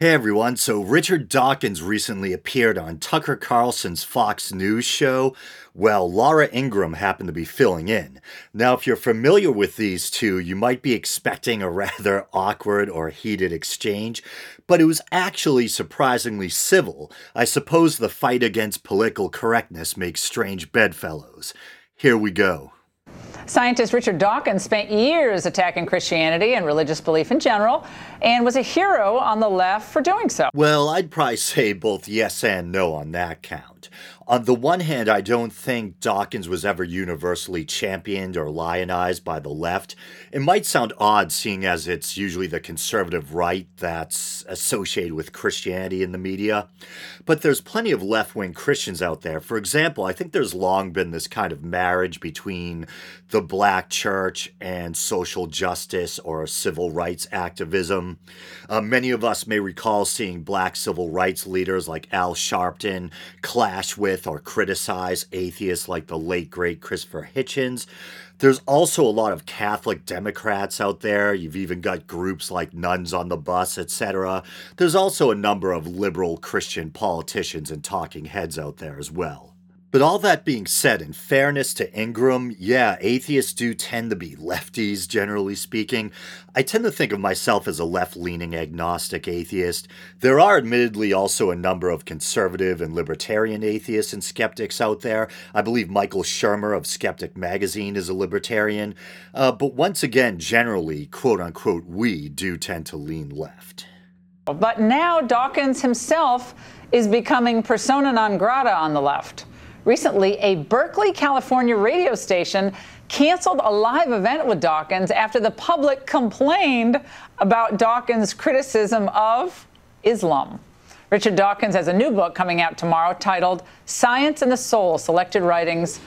Hey everyone, so Richard Dawkins recently appeared on Tucker Carlson's Fox News show. Well, Laura Ingraham happened to be filling in. Now, if you're familiar with these two, you might be expecting a rather awkward or heated exchange, but it was actually surprisingly civil. I suppose the fight against political correctness makes strange bedfellows. Here we go. Scientist Richard Dawkins spent years attacking Christianity and religious belief in general and was a hero on the left for doing so. Well, I'd probably say both yes and no on that count. On the one hand, I don't think Dawkins was ever universally championed or lionized by the left. It might sound odd, seeing as it's usually the conservative right that's associated with Christianity in the media. But there's plenty of left wing Christians out there. For example, I think there's long been this kind of marriage between the black church and social justice or civil rights activism. Uh, many of us may recall seeing black civil rights leaders like Al Sharpton clash with with or criticize atheists like the late great Christopher Hitchens. There's also a lot of Catholic Democrats out there. You've even got groups like Nuns on the Bus, etc. There's also a number of liberal Christian politicians and talking heads out there as well. But all that being said, in fairness to Ingraham, yeah, atheists do tend to be lefties, generally speaking. I tend to think of myself as a left leaning agnostic atheist. There are admittedly also a number of conservative and libertarian atheists and skeptics out there. I believe Michael Shermer of Skeptic Magazine is a libertarian. Uh, but once again, generally, quote unquote, we do tend to lean left. But now Dawkins himself is becoming persona non grata on the left. Recently, a Berkeley, California radio station canceled a live event with Dawkins after the public complained about Dawkins' criticism of Islam. Richard Dawkins has a new book coming out tomorrow titled Science and the Soul Selected Writings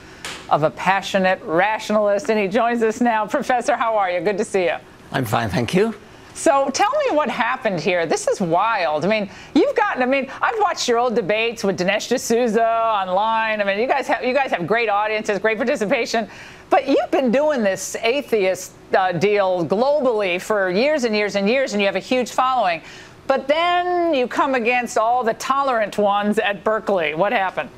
of a Passionate Rationalist. And he joins us now. Professor, how are you? Good to see you. I'm fine, thank you. So tell me what happened here. This is wild. I mean, you've gotten. I mean, I've watched your old debates with Dinesh D'Souza online. I mean, you guys have you guys have great audiences, great participation. But you've been doing this atheist uh, deal globally for years and years and years, and you have a huge following. But then you come against all the tolerant ones at Berkeley. What happened?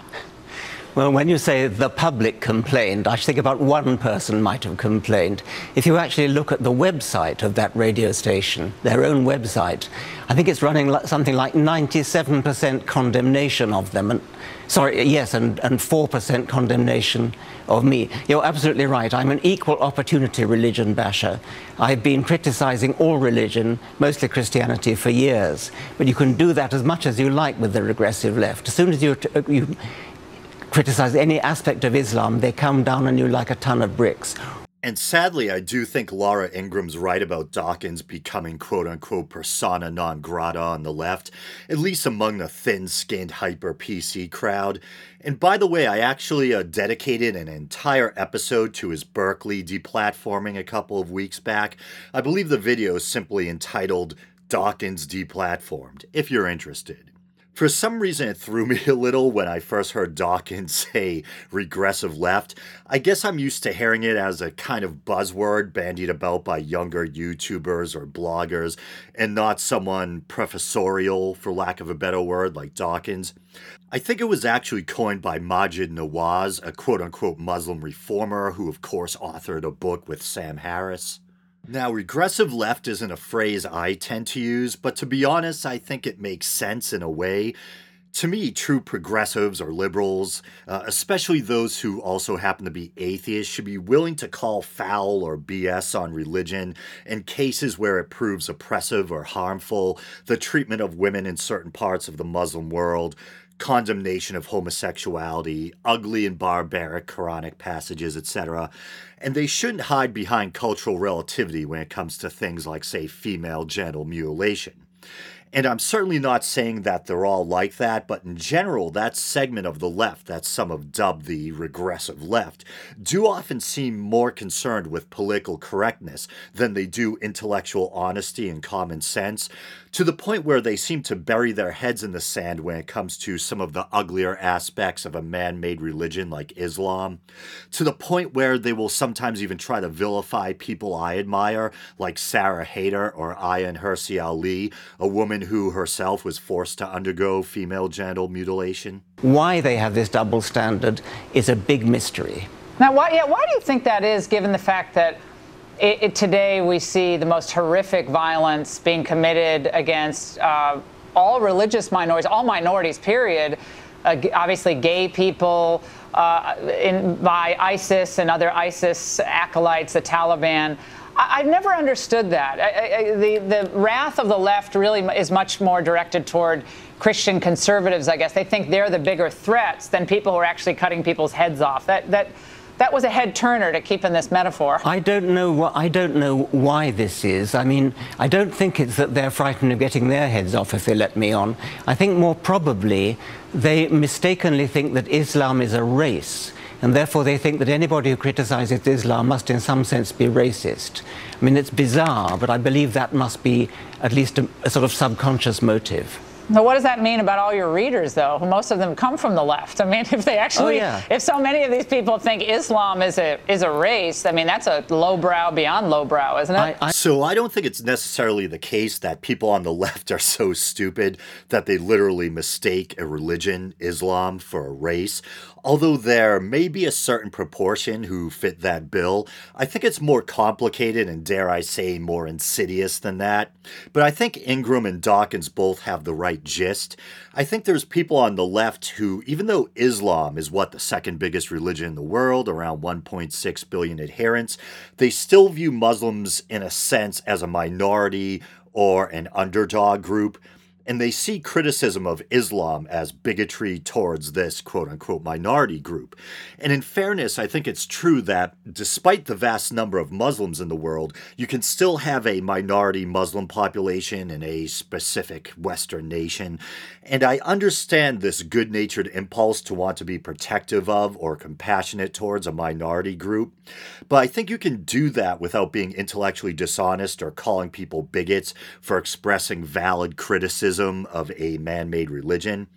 Well, when you say the public complained, I think about one person might have complained. If you actually look at the website of that radio station, their own website, I think it's running something like 97% condemnation of them. And, sorry, yes, and, and 4% condemnation of me. You're absolutely right. I'm an equal opportunity religion basher. I've been criticizing all religion, mostly Christianity, for years. But you can do that as much as you like with the regressive left. As soon as you, uh, you criticize any aspect of Islam, they come down on you like a ton of bricks. And sadly, I do think Laura Ingraham's right about Dawkins becoming quote unquote persona non grata on the left, at least among the thin skinned hyper PC crowd. And by the way, I actually uh, dedicated an entire episode to his Berkeley deplatforming a couple of weeks back. I believe the video is simply entitled Dawkins Deplatformed, if you're interested. For some reason, it threw me a little when I first heard Dawkins say regressive left. I guess I'm used to hearing it as a kind of buzzword bandied about by younger YouTubers or bloggers, and not someone professorial, for lack of a better word, like Dawkins. I think it was actually coined by Maajid Nawaz, a quote unquote Muslim reformer who, of course, authored a book with Sam Harris. Now, regressive left isn't a phrase I tend to use, but to be honest, I think it makes sense in a way. To me, true progressives or liberals, uh, especially those who also happen to be atheists, should be willing to call foul or BS on religion in cases where it proves oppressive or harmful, the treatment of women in certain parts of the Muslim world, condemnation of homosexuality, ugly and barbaric Quranic passages, etc. And they shouldn't hide behind cultural relativity when it comes to things like, say, female genital mutilation. And I'm certainly not saying that they're all like that, but in general, that segment of the left, that some have dubbed the regressive left, do often seem more concerned with political correctness than they do intellectual honesty and common sense, to the point where they seem to bury their heads in the sand when it comes to some of the uglier aspects of a man made religion like Islam, to the point where they will sometimes even try to vilify people I admire, like Sarah Haider or Ayaan Hirsi Ali, a woman who herself was forced to undergo female genital mutilation? Why they have this double standard is a big mystery. Now, why, yeah, why do you think that is, given the fact that it, it, today we see the most horrific violence being committed against uh, all religious minorities, all minorities, period? Uh, obviously, gay people uh, in, by ISIS and other ISIS acolytes, the Taliban. I, have never understood that. I, I, the, the wrath of the left really is much more directed toward Christian conservatives, I guess. They think they're the bigger threats than people who are actually cutting people's heads off. That, that, that was a head turner to keep in this metaphor. I don't know I don't know why this is. I mean, I don't think it's that they're frightened of getting their heads off if they let me on. I think more probably they mistakenly think that Islam is a race and therefore they think that anybody who criticizes Islam must in some sense be racist. I mean, it's bizarre, but I believe that must be at least a, a sort of subconscious motive. Now, what does that mean about all your readers, though? Most of them come from the left. I mean, if they oh, actually, oh, yeah. if so many of these people think Islam is a is a race, I mean, that's a lowbrow beyond lowbrow, isn't it? I, I, so I don't think it's necessarily the case that people on the left are so stupid that they literally mistake a religion, Islam, for a race. Although there may be a certain proportion who fit that bill, I think it's more complicated and, dare I say, more insidious than that. But I think Ingraham and Dawkins both have the right gist. I think there's people on the left who, even though Islam is what the second biggest religion in the world, around 1.6 billion adherents, they still view Muslims in a sense as a minority or an underdog group and they see criticism of Islam as bigotry towards this quote unquote minority group. And in fairness, I think it's true that despite the vast number of Muslims in the world, you can still have a minority Muslim population in a specific Western nation. And I understand this good natured impulse to want to be protective of or compassionate towards a minority group. But I think you can do that without being intellectually dishonest or calling people bigots for expressing valid criticism of a man made religion.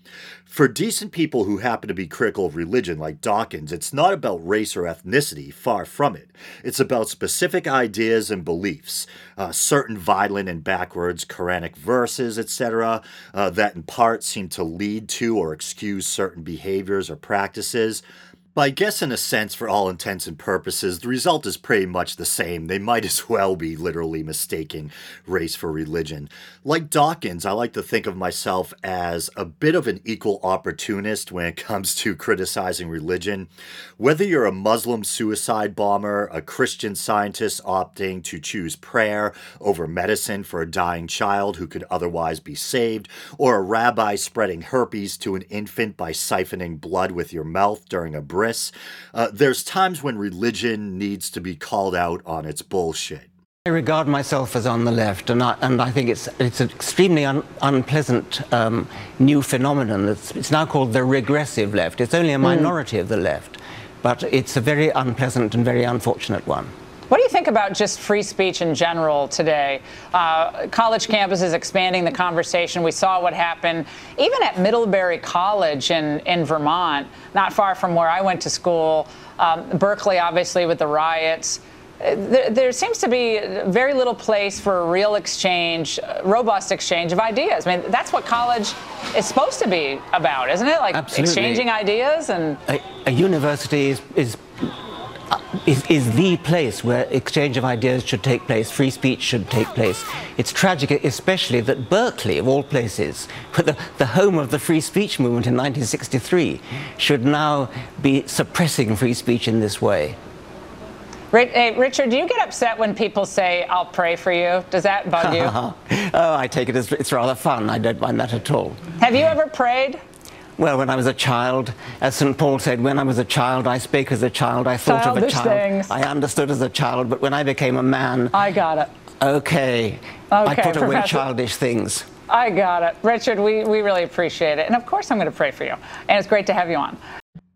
For decent people who happen to be critical of religion, like Dawkins, it's not about race or ethnicity, far from it. It's about specific ideas and beliefs, uh, certain violent and backwards Quranic verses, etc., uh, that in part seem to lead to or excuse certain behaviors or practices. I guess, in a sense, for all intents and purposes, the result is pretty much the same. They might as well be literally mistaking race for religion. Like Dawkins, I like to think of myself as a bit of an equal opportunist when it comes to criticizing religion. Whether you're a Muslim suicide bomber, a Christian scientist opting to choose prayer over medicine for a dying child who could otherwise be saved, or a rabbi spreading herpes to an infant by siphoning blood with your mouth during a break uh, there's times when religion needs to be called out on its bullshit. I regard myself as on the left, and I, and I think it's, it's an extremely un, unpleasant um, new phenomenon. It's, it's, now called the regressive left. It's only a hmm. minority mm. of the left, but it's a very unpleasant and very unfortunate one. What do you think about just free speech in general today? Uh, college campuses expanding the conversation. We saw what happened even at Middlebury College in, in Vermont, not far from where I went to school. Um, Berkeley, obviously, with the riots. Uh, there, there, seems to be very little place for a real exchange, uh, robust exchange of ideas. I mean, that's what college is supposed to be about, isn't it? Like Absolutely. exchanging ideas and. A, a university is, is is, is the place where exchange of ideas should take place, free speech should take place. It's tragic, especially that Berkeley, of all places, the, the home of the free speech movement in 1963, should now be suppressing free speech in this way. Right, Richard, do you get upset when people say, I'll pray for you? Does that bug you? oh, I take it as it's rather fun. I don't mind that at all. Have you ever prayed? Well, when I was a child, as St. Paul said, when I was a child, I spake as a child, I thought Childish of a child, things. I understood as a child, but when I became a man. I got it. Okay. okay I put away Professor. childish things. I got it. Richard, we, we really appreciate it. And of course, I'm going to pray for you. And it's great to have you on.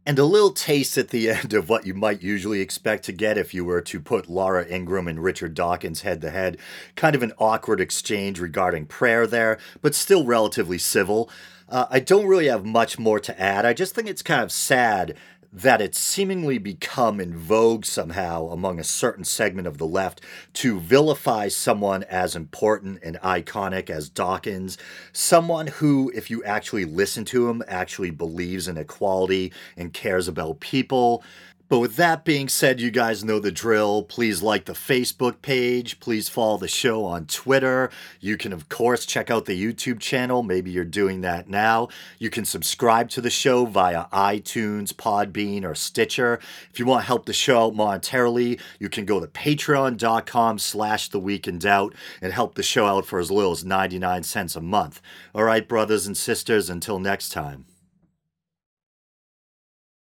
And a little taste at the end of what you might usually expect to get if you were to put Laura Ingraham and Richard Dawkins head to head. Kind of an awkward exchange regarding prayer there, but still relatively civil. Uh, I don't really have much more to add. I just think it's kind of sad that it's seemingly become in vogue somehow among a certain segment of the left to vilify someone as important and iconic as Dawkins, someone who, if you actually listen to him, actually believes in equality and cares about people. But with that being said, you guys know the drill. Please like the Facebook page. Please follow the show on Twitter. You can, of course, check out the YouTube channel. Maybe you're doing that now. You can subscribe to the show via iTunes, Podbean, or Stitcher. If you want to help the show out monetarily, you can go to patreon.com slash the doubt and help the show out for as little as 99 cents a month. All right, brothers and sisters, until next time.